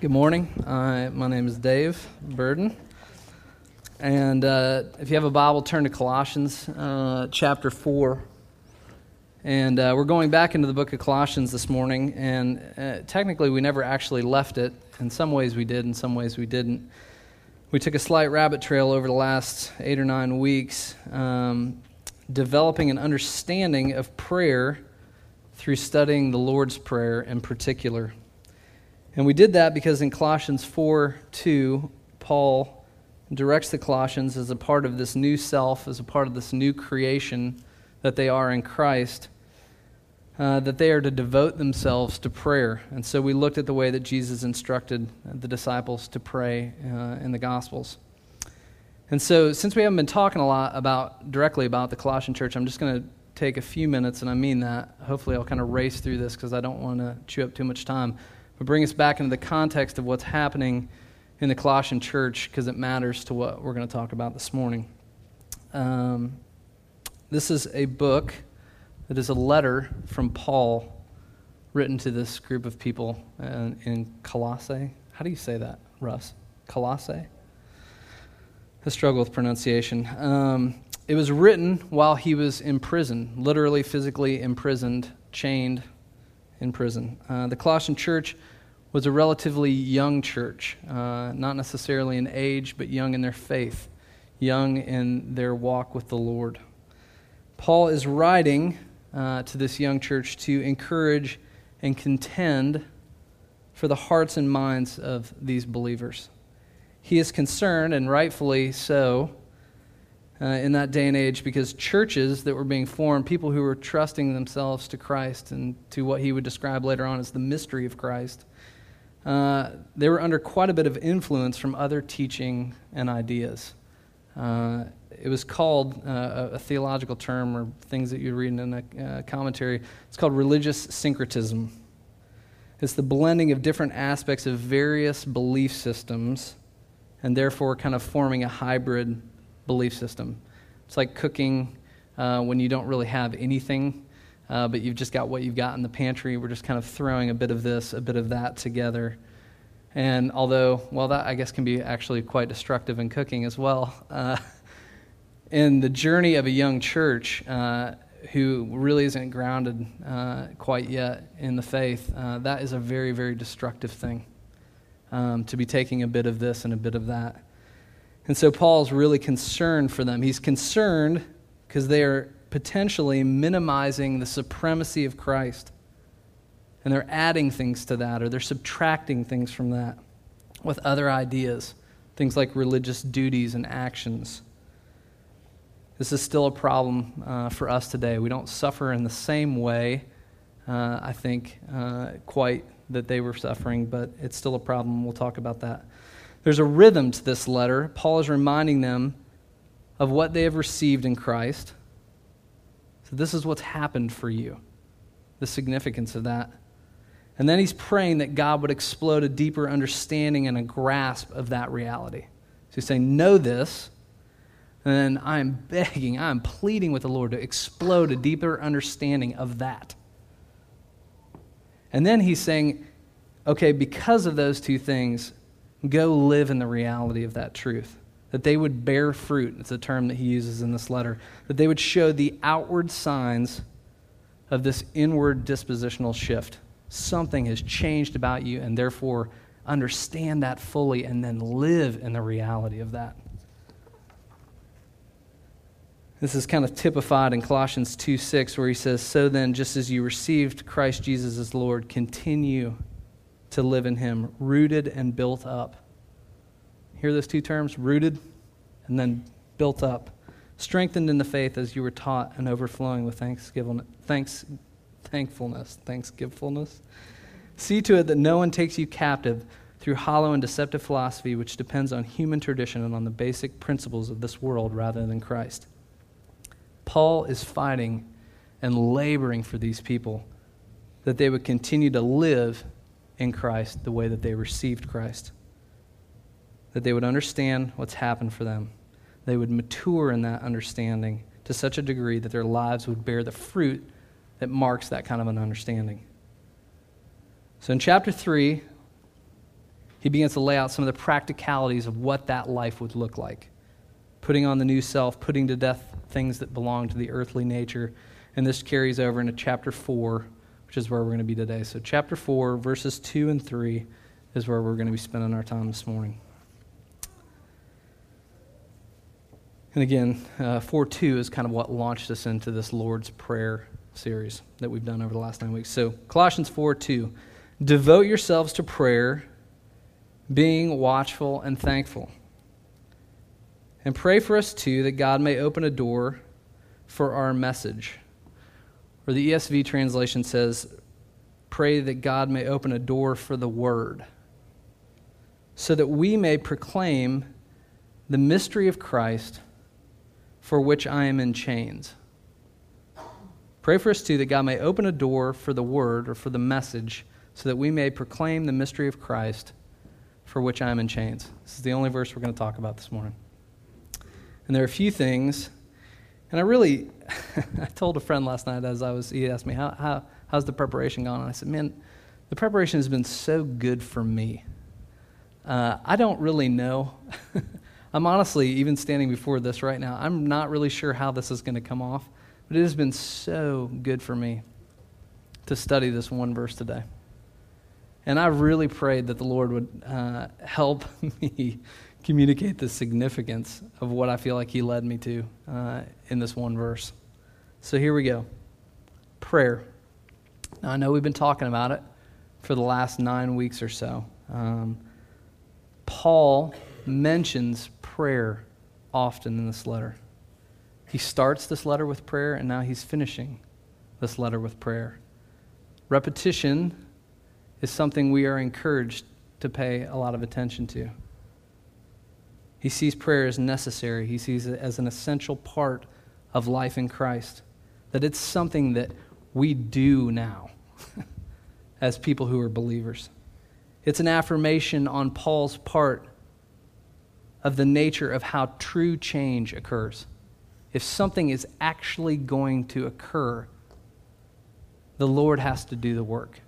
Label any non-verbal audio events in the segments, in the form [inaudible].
Good morning. Uh, my name is Dave Burden. And uh, if you have a Bible, turn to Colossians uh, chapter 4. And uh, we're going back into the book of Colossians this morning. And uh, technically, we never actually left it. In some ways, we did, in some ways, we didn't. We took a slight rabbit trail over the last eight or nine weeks, um, developing an understanding of prayer through studying the Lord's Prayer in particular. And we did that because in Colossians 4 2, Paul directs the Colossians as a part of this new self, as a part of this new creation that they are in Christ, uh, that they are to devote themselves to prayer. And so we looked at the way that Jesus instructed the disciples to pray uh, in the Gospels. And so, since we haven't been talking a lot about directly about the Colossian church, I'm just going to take a few minutes, and I mean that. Hopefully, I'll kind of race through this because I don't want to chew up too much time but bring us back into the context of what's happening in the Colossian church because it matters to what we're going to talk about this morning. Um, this is a book that is a letter from Paul written to this group of people in, in Colossae. How do you say that, Russ? Colossae? I struggle with pronunciation. Um, it was written while he was in prison, literally, physically imprisoned, chained in prison. Uh, the Colossian church was a relatively young church, uh, not necessarily in age, but young in their faith, young in their walk with the Lord. Paul is writing uh, to this young church to encourage and contend for the hearts and minds of these believers. He is concerned, and rightfully so, uh, in that day and age because churches that were being formed, people who were trusting themselves to Christ and to what he would describe later on as the mystery of Christ, uh, they were under quite a bit of influence from other teaching and ideas. Uh, it was called uh, a theological term or things that you read in a uh, commentary. It's called religious syncretism. It's the blending of different aspects of various belief systems and therefore kind of forming a hybrid belief system. It's like cooking uh, when you don't really have anything, uh, but you've just got what you've got in the pantry. We're just kind of throwing a bit of this, a bit of that together. And although, well, that I guess can be actually quite destructive in cooking as well. Uh, in the journey of a young church uh, who really isn't grounded uh, quite yet in the faith, uh, that is a very, very destructive thing um, to be taking a bit of this and a bit of that. And so Paul's really concerned for them. He's concerned because they are potentially minimizing the supremacy of Christ. And they're adding things to that, or they're subtracting things from that with other ideas, things like religious duties and actions. This is still a problem uh, for us today. We don't suffer in the same way, uh, I think, uh, quite that they were suffering, but it's still a problem. We'll talk about that. There's a rhythm to this letter. Paul is reminding them of what they have received in Christ. So, this is what's happened for you, the significance of that. And then he's praying that God would explode a deeper understanding and a grasp of that reality. So, he's saying, Know this. And then I'm begging, I'm pleading with the Lord to explode a deeper understanding of that. And then he's saying, okay, because of those two things, go live in the reality of that truth. That they would bear fruit, it's a term that he uses in this letter. That they would show the outward signs of this inward dispositional shift. Something has changed about you, and therefore understand that fully and then live in the reality of that. This is kind of typified in Colossians 2 6, where he says, So then, just as you received Christ Jesus as Lord, continue to live in him, rooted and built up. Hear those two terms rooted and then built up, strengthened in the faith as you were taught, and overflowing with thanksgiving, thanks, thankfulness, thanksgivefulness. See to it that no one takes you captive through hollow and deceptive philosophy, which depends on human tradition and on the basic principles of this world rather than Christ. Paul is fighting and laboring for these people that they would continue to live in Christ the way that they received Christ. That they would understand what's happened for them. They would mature in that understanding to such a degree that their lives would bear the fruit that marks that kind of an understanding. So in chapter 3, he begins to lay out some of the practicalities of what that life would look like. Putting on the new self, putting to death things that belong to the earthly nature. And this carries over into chapter 4, which is where we're going to be today. So, chapter 4, verses 2 and 3 is where we're going to be spending our time this morning. And again, uh, 4 2 is kind of what launched us into this Lord's Prayer series that we've done over the last nine weeks. So, Colossians 4 2. Devote yourselves to prayer, being watchful and thankful. And pray for us too that God may open a door for our message. Or the ESV translation says, Pray that God may open a door for the word, so that we may proclaim the mystery of Christ for which I am in chains. Pray for us too that God may open a door for the word or for the message so that we may proclaim the mystery of Christ for which I am in chains. This is the only verse we're going to talk about this morning. And there are a few things, and I really, [laughs] I told a friend last night as I was, he asked me, how, how, how's the preparation gone? And I said, man, the preparation has been so good for me. Uh, I don't really know. [laughs] I'm honestly, even standing before this right now, I'm not really sure how this is going to come off, but it has been so good for me to study this one verse today. And I really prayed that the Lord would uh, help [laughs] me communicate the significance of what I feel like He led me to uh, in this one verse. So here we go prayer. Now, I know we've been talking about it for the last nine weeks or so. Um, Paul mentions prayer often in this letter. He starts this letter with prayer, and now he's finishing this letter with prayer. Repetition is something we are encouraged to pay a lot of attention to. He sees prayer as necessary, he sees it as an essential part of life in Christ, that it's something that we do now [laughs] as people who are believers. It's an affirmation on Paul's part of the nature of how true change occurs. If something is actually going to occur, the Lord has to do the work.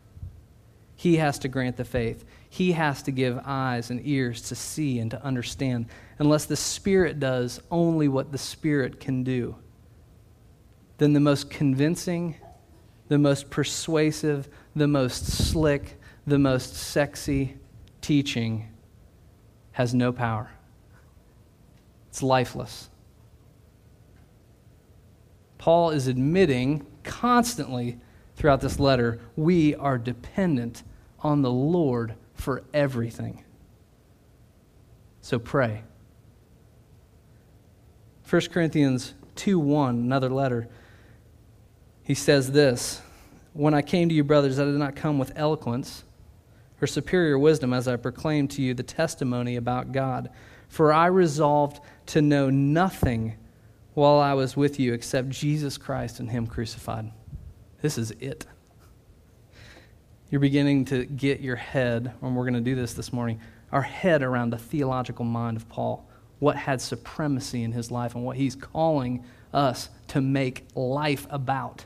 He has to grant the faith. He has to give eyes and ears to see and to understand, unless the Spirit does only what the Spirit can do. Then the most convincing, the most persuasive, the most slick, the most sexy teaching has no power. It's lifeless. Paul is admitting constantly throughout this letter we are dependent on the Lord for everything. So pray. 1 Corinthians 2 1, another letter, he says this When I came to you, brothers, I did not come with eloquence or superior wisdom as I proclaimed to you the testimony about God. For I resolved to know nothing while I was with you except Jesus Christ and Him crucified. This is it you're beginning to get your head, and we're going to do this this morning, our head around the theological mind of Paul, what had supremacy in his life, and what he's calling us to make life about.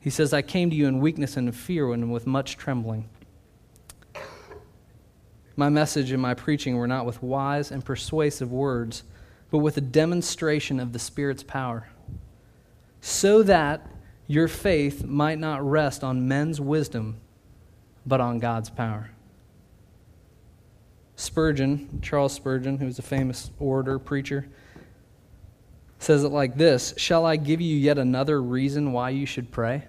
He says, I came to you in weakness and in fear and with much trembling. My message and my preaching were not with wise and persuasive words, but with a demonstration of the Spirit's power, so that your faith might not rest on men's wisdom, but on God's power. Spurgeon, Charles Spurgeon, who's a famous orator, preacher, says it like this Shall I give you yet another reason why you should pray?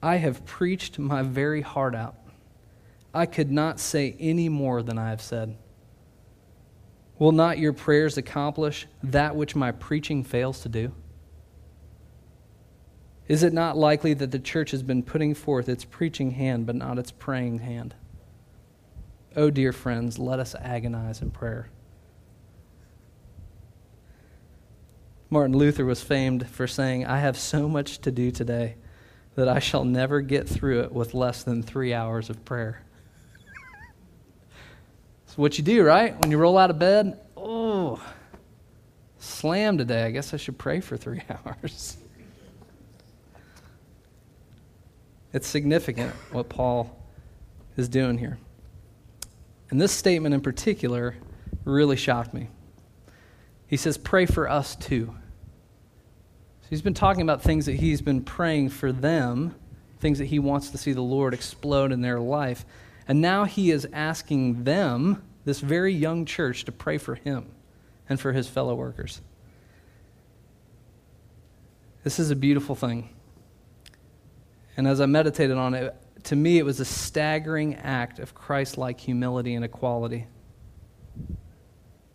I have preached my very heart out. I could not say any more than I have said. Will not your prayers accomplish that which my preaching fails to do? Is it not likely that the church has been putting forth its preaching hand, but not its praying hand? Oh, dear friends, let us agonize in prayer. Martin Luther was famed for saying, I have so much to do today that I shall never get through it with less than three hours of prayer. It's what you do, right? When you roll out of bed, oh, slam today. I guess I should pray for three [laughs] hours. It's significant what Paul is doing here. And this statement in particular really shocked me. He says, Pray for us too. So he's been talking about things that he's been praying for them, things that he wants to see the Lord explode in their life. And now he is asking them, this very young church, to pray for him and for his fellow workers. This is a beautiful thing. And as I meditated on it, to me, it was a staggering act of Christ like humility and equality.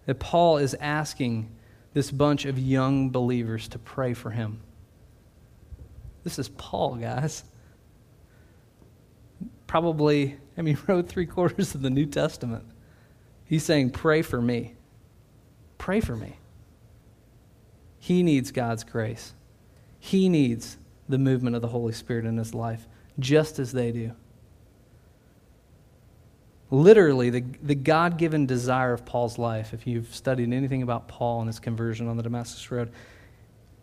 That Paul is asking this bunch of young believers to pray for him. This is Paul, guys. Probably, I mean, [laughs] wrote three quarters of the New Testament. He's saying, Pray for me. Pray for me. He needs God's grace. He needs the movement of the Holy Spirit in his life, just as they do. Literally, the, the God given desire of Paul's life, if you've studied anything about Paul and his conversion on the Damascus Road,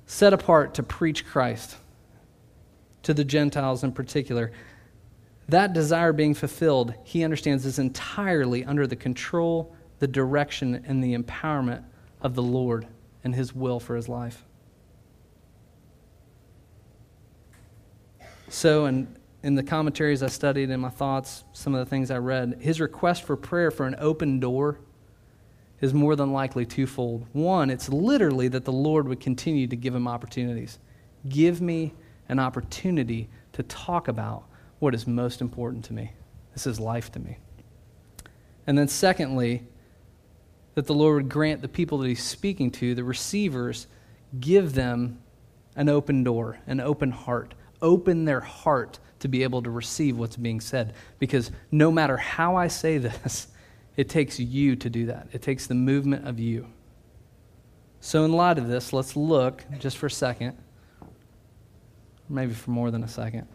set apart to preach Christ to the Gentiles in particular. That desire being fulfilled, he understands, is entirely under the control, the direction, and the empowerment of the Lord and his will for his life. So, in, in the commentaries I studied and my thoughts, some of the things I read, his request for prayer for an open door is more than likely twofold. One, it's literally that the Lord would continue to give him opportunities. Give me an opportunity to talk about what is most important to me. This is life to me. And then, secondly, that the Lord would grant the people that he's speaking to, the receivers, give them an open door, an open heart, open their heart to be able to receive what's being said. Because no matter how I say this, [laughs] it takes you to do that. It takes the movement of you. So, in light of this, let's look just for a second, maybe for more than a second,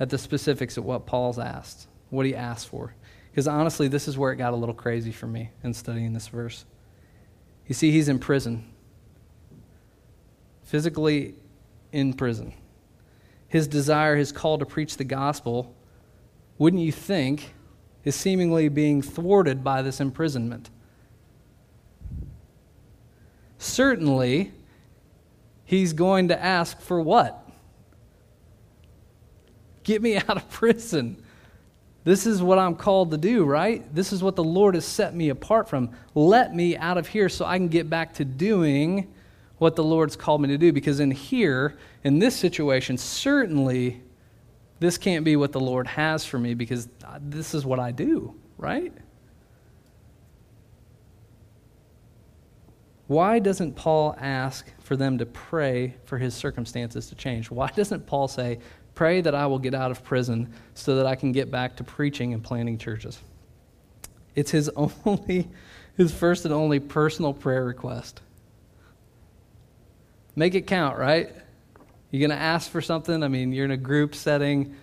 at the specifics of what Paul's asked, what he asked for. Because honestly, this is where it got a little crazy for me in studying this verse. You see, he's in prison, physically in prison his desire, his call to preach the gospel, wouldn't you think, is seemingly being thwarted by this imprisonment? Certainly, he's going to ask for what? Get me [laughs] out of prison. This is what I'm called to do, right? This is what the Lord has set me apart from. Let me out of here so I can get back to doing what the Lord's called me to do. Because in here, in this situation, certainly this can't be what the Lord has for me because this is what I do, right? Why doesn't Paul ask for them to pray for his circumstances to change? Why doesn't Paul say, Pray that I will get out of prison so that I can get back to preaching and planting churches? It's his [laughs] only, his first and only personal prayer request. Make it count, right? You're going to ask for something. I mean, you're in a group setting.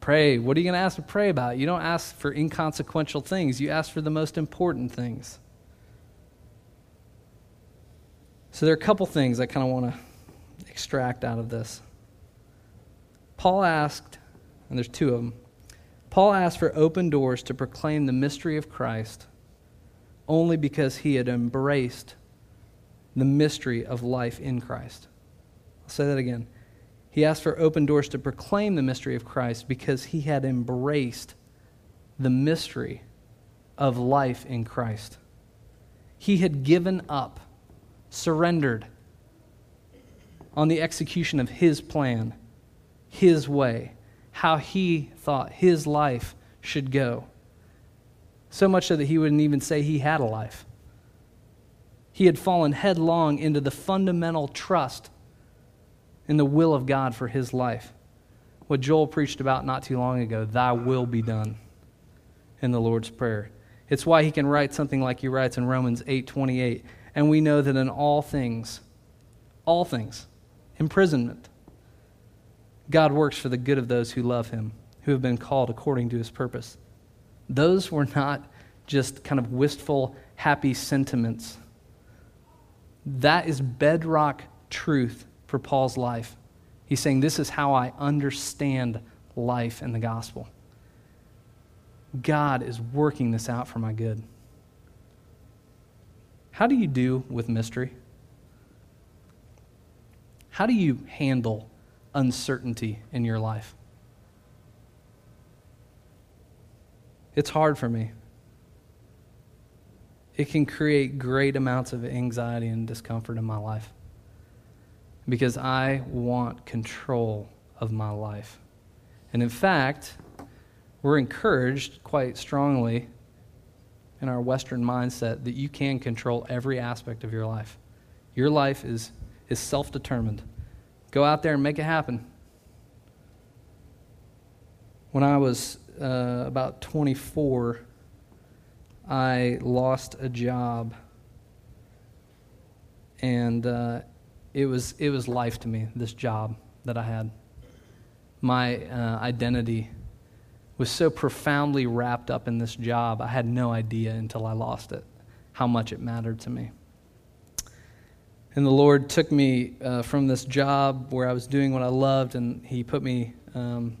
Pray. What are you going to ask to pray about? You don't ask for inconsequential things, you ask for the most important things. So, there are a couple things I kind of want to extract out of this. Paul asked, and there's two of them. Paul asked for open doors to proclaim the mystery of Christ only because he had embraced the mystery of life in Christ. I'll say that again. He asked for open doors to proclaim the mystery of Christ because he had embraced the mystery of life in Christ. He had given up, surrendered on the execution of his plan, his way, how he thought his life should go. So much so that he wouldn't even say he had a life he had fallen headlong into the fundamental trust in the will of God for his life. What Joel preached about not too long ago, thy will be done in the Lord's Prayer. It's why he can write something like he writes in Romans 8:28, and we know that in all things, all things, imprisonment, God works for the good of those who love him, who have been called according to his purpose. Those were not just kind of wistful, happy sentiments that is bedrock truth for Paul's life. He's saying, This is how I understand life in the gospel. God is working this out for my good. How do you do with mystery? How do you handle uncertainty in your life? It's hard for me. It can create great amounts of anxiety and discomfort in my life because I want control of my life. And in fact, we're encouraged quite strongly in our Western mindset that you can control every aspect of your life. Your life is, is self determined. Go out there and make it happen. When I was uh, about 24, I lost a job. And uh, it, was, it was life to me, this job that I had. My uh, identity was so profoundly wrapped up in this job, I had no idea until I lost it how much it mattered to me. And the Lord took me uh, from this job where I was doing what I loved, and He put me, um,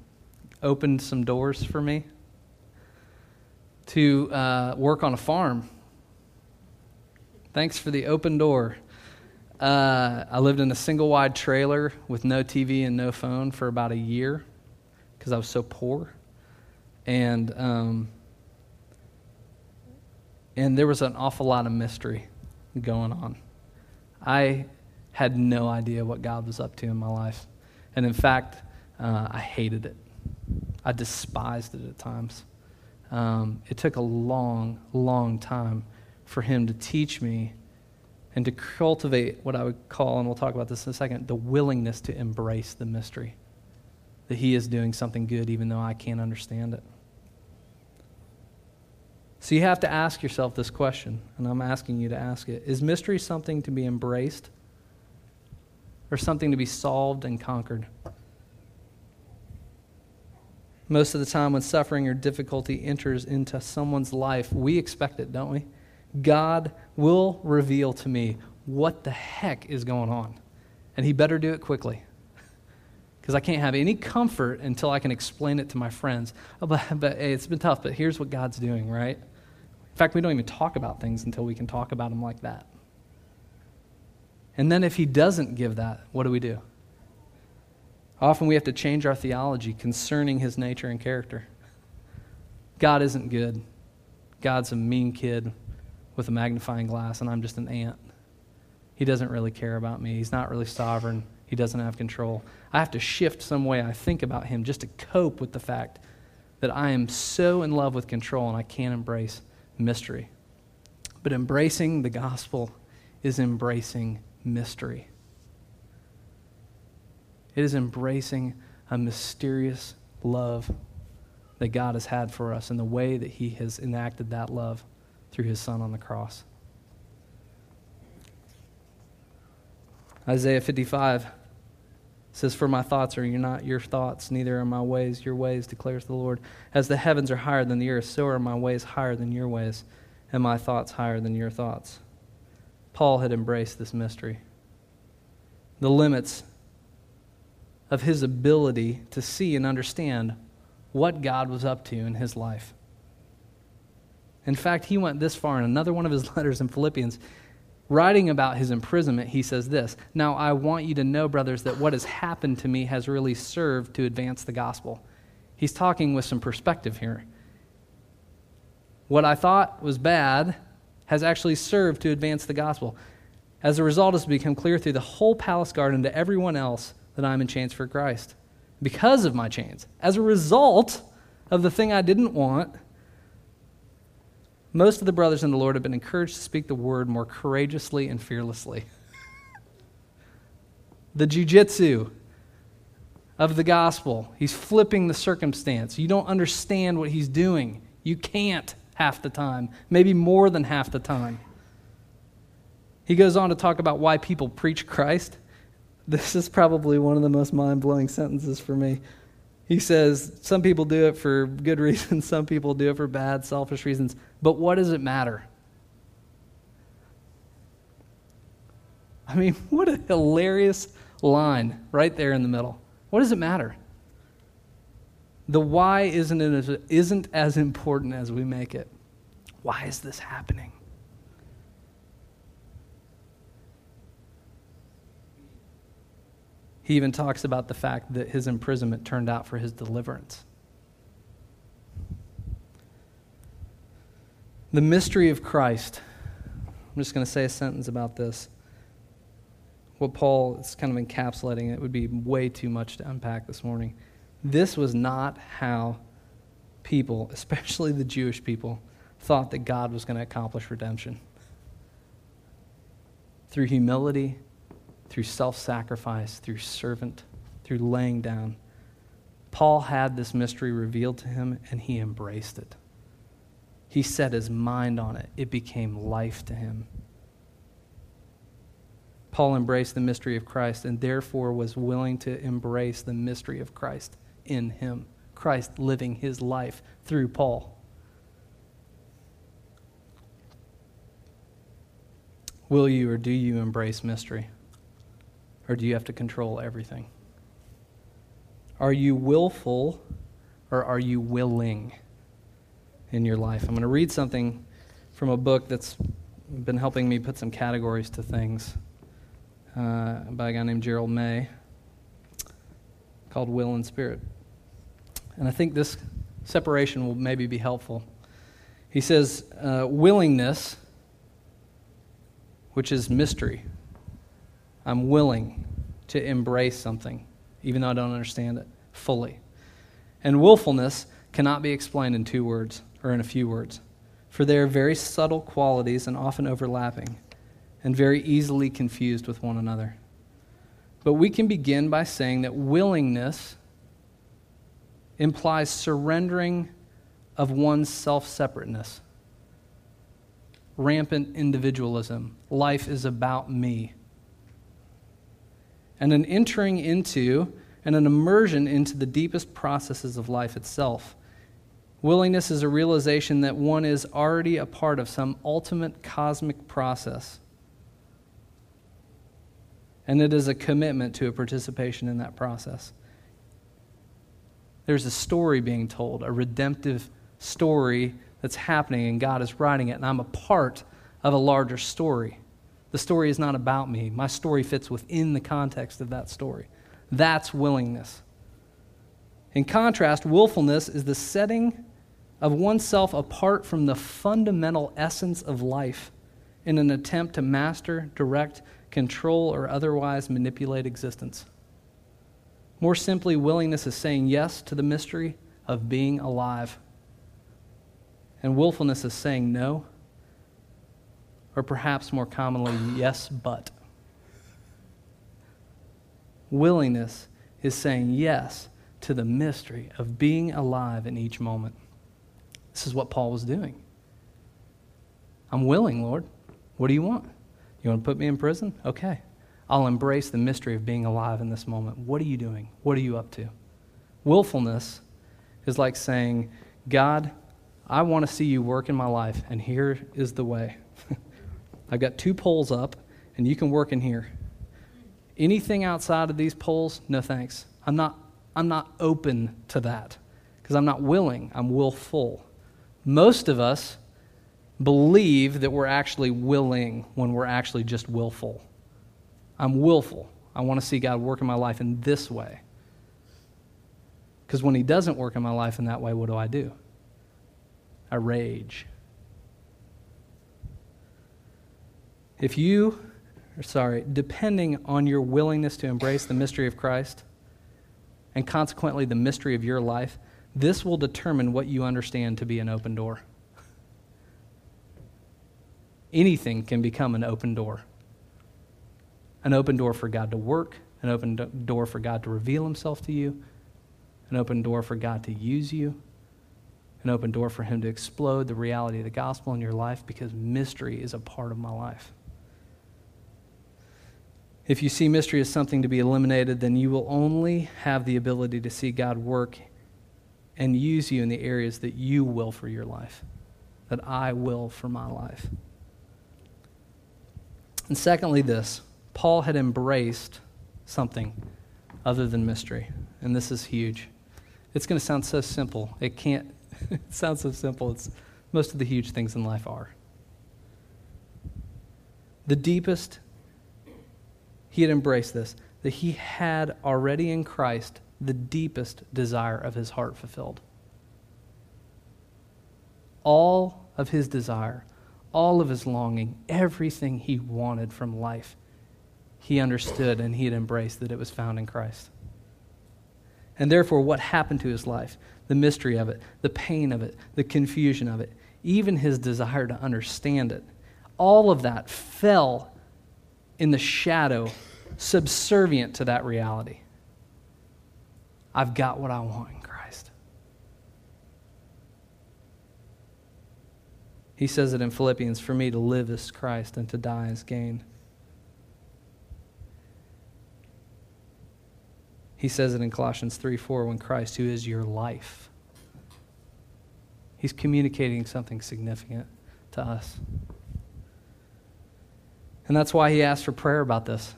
opened some doors for me to uh, work on a farm. Thanks for the open door. Uh, I lived in a single wide trailer with no TV and no phone for about a year because I was so poor and um, and there was an awful lot of mystery going on. I had no idea what God was up to in my life, and in fact, uh, I hated it. I despised it at times. Um, it took a long, long time for Him to teach me and to cultivate what I would call, and we'll talk about this in a second, the willingness to embrace the mystery that He is doing something good even though I can't understand it. So you have to ask yourself this question, and I'm asking you to ask it Is mystery something to be embraced or something to be solved and conquered? Most of the time, when suffering or difficulty enters into someone's life, we expect it, don't we? God will reveal to me what the heck is going on. And He better do it quickly. [laughs] Because I can't have any comfort until I can explain it to my friends. Oh, but, but hey, it's been tough, but here's what God's doing, right? In fact, we don't even talk about things until we can talk about them like that. And then if he doesn't give that, what do we do? Often we have to change our theology concerning his nature and character. God isn't good. God's a mean kid with a magnifying glass, and I'm just an ant. He doesn't really care about me. He's not really sovereign. He doesn't have control. I have to shift some way I think about him just to cope with the fact that I am so in love with control and I can't embrace mystery. But embracing the gospel is embracing mystery. It is embracing a mysterious love that God has had for us and the way that He has enacted that love through His Son on the cross. Isaiah 55 says, For my thoughts are not your thoughts, neither are my ways your ways, declares the Lord. As the heavens are higher than the earth, so are my ways higher than your ways, and my thoughts higher than your thoughts. Paul had embraced this mystery. The limits of his ability to see and understand what God was up to in his life. In fact, he went this far in another one of his [laughs] letters in Philippians writing about his imprisonment, he says this Now I want you to know, brothers, that what has happened to me has really served to advance the gospel. He's talking with some perspective here. What I thought was bad has actually served to advance the gospel. As a result, it's become clear through the whole palace garden to everyone else that I'm in chains for Christ. Because of my chains. As a result of the thing I didn't want, most of the brothers in the Lord have been encouraged to speak the word more courageously and fearlessly. [laughs] the jujitsu of the gospel, he's flipping the circumstance. You don't understand what he's doing. You can't half the time, maybe more than half the time. He goes on to talk about why people preach Christ. This is probably one of the most mind blowing sentences for me. He says some people do it for good [laughs] reasons, some people do it for bad, selfish reasons. But what does it matter? I mean, [laughs] what a hilarious line right there in the middle. What does it matter? The why isn't, as, isn't as important as we make it. Why is this happening? He even talks about the fact that his imprisonment turned out for his deliverance. The mystery of Christ. I'm just going to say a sentence about this. What Paul is kind of encapsulating, it would be way too much to unpack this morning. This was not how people, [laughs] especially the Jewish people, thought that God was going to accomplish redemption. Through humility, through self sacrifice, through servant, through laying down. Paul had this mystery revealed to him and he embraced it. He set his mind on it, it became life to him. Paul embraced the mystery of Christ and therefore was willing to embrace the mystery of Christ in him. Christ living his life through Paul. Will you or do you embrace mystery? Or do you have to control everything? Are you willful or are you willing in your life? I'm going to read something from a book that's been helping me put some categories to things uh, by a guy named Gerald May called Will and Spirit. And I think this separation will maybe be helpful. He says, uh, willingness, which is mystery. I'm willing to embrace something, even though I don't understand it fully. And willfulness cannot be explained in two words or in a few words, for they are very subtle qualities and often overlapping and very easily confused with one another. But we can begin by saying that willingness implies surrendering of one's self separateness, rampant individualism. Life is about me and an entering into and an immersion into the deepest processes of life itself. Willingness is a realization that one is already a part of some ultimate cosmic process. And it is a commitment to a participation in that process. There's a story being told, a redemptive story that's happening, and God is writing it, and I'm a part of a larger story. The story is not about me. My story fits within the context of that story. That's willingness. In contrast, willfulness is the setting of oneself apart from the fundamental essence of life in an attempt to master, direct, control, or otherwise manipulate existence. More simply, willingness is saying yes to the mystery of being alive. And willfulness is saying no or perhaps more commonly, yes, but. Willingness is saying yes to the mystery of being alive in each moment. This is what Paul was doing. I'm willing, Lord. What do you want? You want to put me in prison? Okay. I'll embrace the mystery of being alive in this moment. What are you doing? What are you up to? Willfulness is like saying, God, I want to see you work in my life, and here is the way. I've got two poles up, and you can work in here. Anything outside of these poles, no thanks. I'm not, I'm not open to that because I'm not willing, I'm willful. Most of us believe that we're actually willing when we're actually just willful. I'm willful. I want to see God work in my life in this way. Because when He doesn't work in my life in that way, what do I do? I rage. If you, or sorry, depending on your willingness to embrace the mystery of Christ and consequently the mystery of your life, this will determine what you understand to be an open door. Anything can become an open door. An open door for God to work, an open door for God to reveal himself to you, an open door for God to use you, an open door for him to explode the reality of the gospel in your life because mystery is a part of my life. If you see mystery as something to be eliminated, then you will only have the ability to see God work and use you in the areas that you will for your life, that I will for my life. And secondly, this Paul had embraced something other than mystery, and this is huge. It's going to sound so simple. It can't, [laughs] it sounds so simple. It's, most of the huge things in life are. The deepest, he had embraced this, that he had already in Christ the deepest desire of his heart fulfilled. All of his desire, all of his longing, everything he wanted from life, he understood and he had embraced that it was found in Christ. And therefore, what happened to his life, the mystery of it, the pain of it, the confusion of it, even his desire to understand it, all of that fell in the shadow, subservient to that reality. I've got what I want in Christ. He says it in Philippians for me to live is Christ and to die is gain. He says it in Colossians 3 4 when Christ, who is your life, he's communicating something significant to us. And that's why he asked for prayer about this.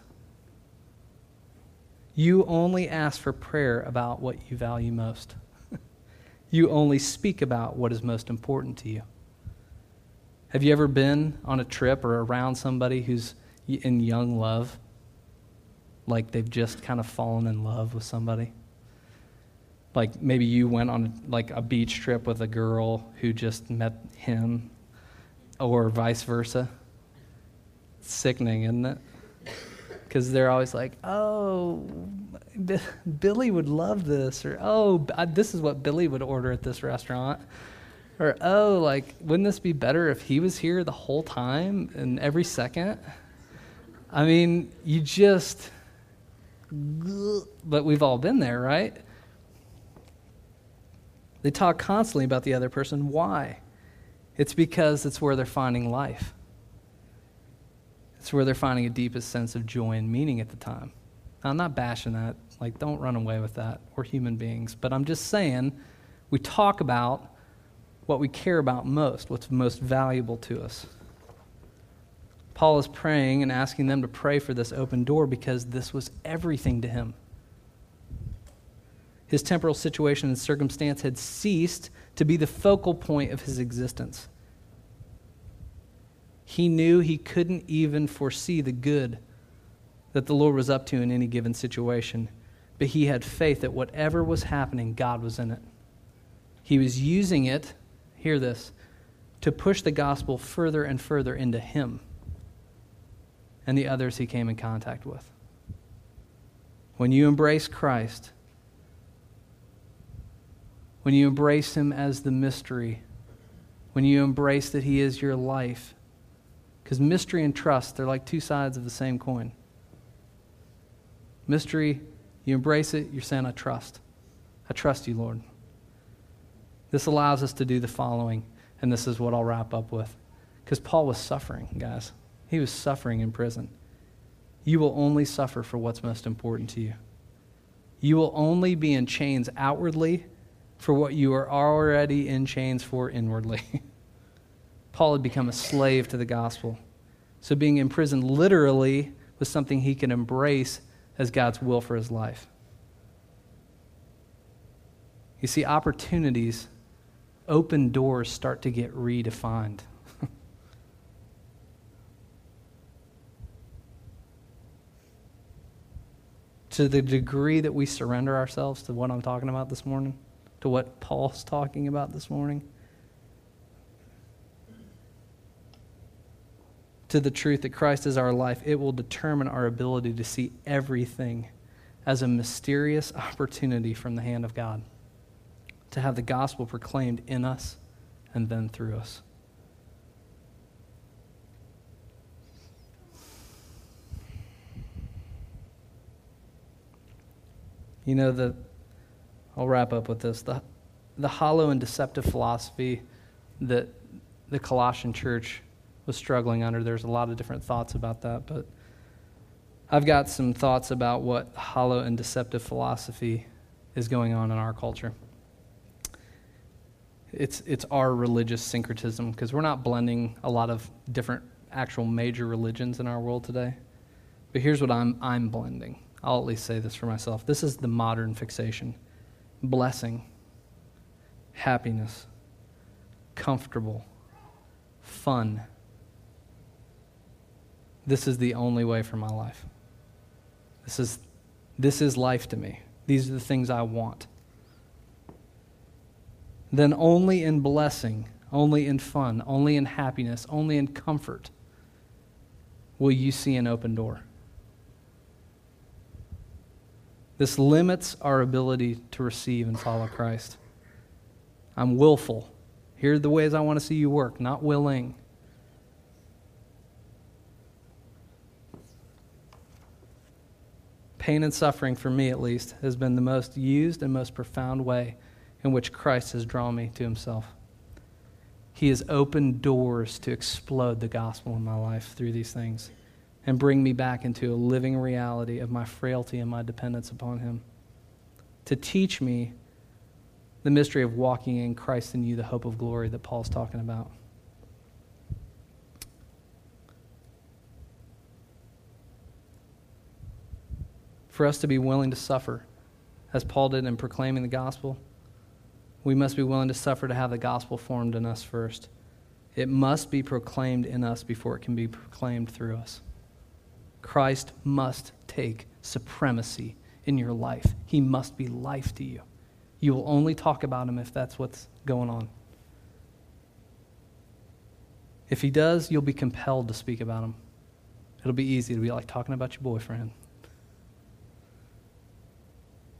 You only ask for prayer about what you value most. [laughs] you only speak about what is most important to you. Have you ever been on a trip or around somebody who's in young love? Like they've just kind of fallen in love with somebody? Like maybe you went on like a beach trip with a girl who just met him or vice versa sickening, isn't it? Because they're always like, oh, B- Billy would love this, or oh, this is what Billy would order at this restaurant. Or, oh, like, wouldn't this be better if he was here the whole time and every second? I mean, you just, but we've all been there, right? They talk constantly about the other person. Why? It's because it's where they're finding life. It's where they're finding a deepest sense of joy and meaning at the time. Now, I'm not bashing that. Like, don't run away with that. We're human beings. But I'm just saying, we talk about what we care about most, what's most valuable to us. Paul is praying and asking them to pray for this open door because this was everything to him. His temporal situation and circumstance had ceased to be the focal point of his existence. He knew he couldn't even foresee the good that the Lord was up to in any given situation, but he had faith that whatever was happening, God was in it. He was using it, hear this, to push the gospel further and further into him and the others he came in contact with. When you embrace Christ, when you embrace him as the mystery, when you embrace that he is your life, because mystery and trust, they're like two sides of the same coin. Mystery, you embrace it, you're saying, I trust. I trust you, Lord. This allows us to do the following, and this is what I'll wrap up with. Because Paul was suffering, guys. He was suffering in prison. You will only suffer for what's most important to you. You will only be in chains outwardly for what you are already in chains for inwardly. [laughs] Paul had become a slave to the gospel. So being imprisoned literally was something he could embrace as God's will for his life. You see, opportunities, open doors start to get redefined. [laughs] to the degree that we surrender ourselves to what I'm talking about this morning, to what Paul's talking about this morning, to the truth that Christ is our life, it will determine our ability to see everything as a mysterious opportunity from the hand of God to have the gospel proclaimed in us and then through us. You know, the, I'll wrap up with this. The, the hollow and deceptive philosophy that the Colossian church was struggling under. There's a lot of different thoughts about that, but I've got some thoughts about what hollow and deceptive philosophy is going on in our culture. It's, it's our religious syncretism because we're not blending a lot of different actual major religions in our world today. But here's what I'm, I'm blending. I'll at least say this for myself. This is the modern fixation. blessing, happiness, comfortable, fun. This is the only way for my life. This is, this is life to me. These are the things I want. Then only in blessing, only in fun, only in happiness, only in comfort will you see an open door. This limits our ability to receive and follow Christ. I'm willful. Here are the ways I want to see you work, not willing. Pain and suffering, for me at least, has been the most used and most profound way in which Christ has drawn me to himself. He has opened doors to explode the gospel in my life through these things and bring me back into a living reality of my frailty and my dependence upon Him. To teach me the mystery of walking in Christ in you, the hope of glory that Paul's talking about. For us to be willing to suffer, as Paul did in proclaiming the gospel, we must be willing to suffer to have the gospel formed in us first. It must be proclaimed in us before it can be proclaimed through us. Christ must take supremacy in your life. He must be life to you. You will only talk about him if that's what's going on. If he does, you'll be compelled to speak about him. It'll be easy to be like talking about your boyfriend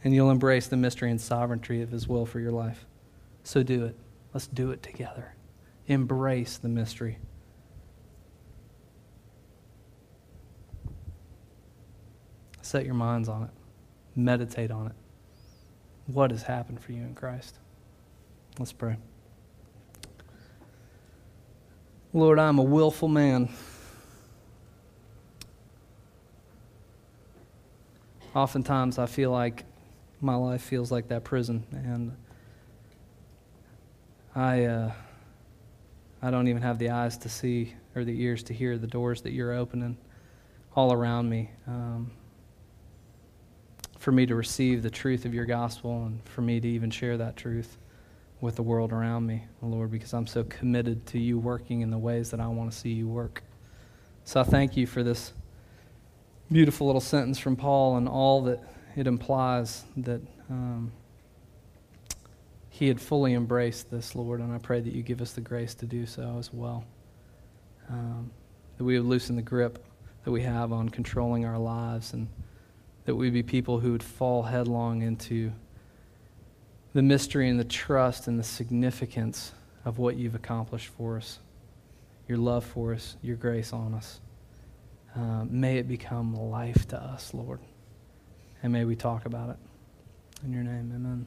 and you'll embrace the mystery and sovereignty of His will for your life. So do it. Let's do it together. Embrace the mystery. Set your minds on it, meditate on it. What has happened for you in Christ? Let's pray. Lord, I'm a willful man. Oftentimes, I feel like my life feels like that prison, and I uh, I don't even have the eyes to see or the ears to hear the doors that you're opening all around me. Um, for me to receive the truth of your gospel and for me to even share that truth with the world around me, Lord, because I'm so committed to you working in the ways that I want to see you work. So I thank you for this beautiful little sentence from Paul and all that it implies that um, he had fully embraced this, Lord, and I pray that you give us the grace to do so as well. Um, that we would loosen the grip that we have on controlling our lives, and that we'd be people who would fall headlong into the mystery and the trust and the significance of what you've accomplished for us, your love for us, your grace on us. Uh, may it become life to us, Lord. And may we talk about it. In your name, amen.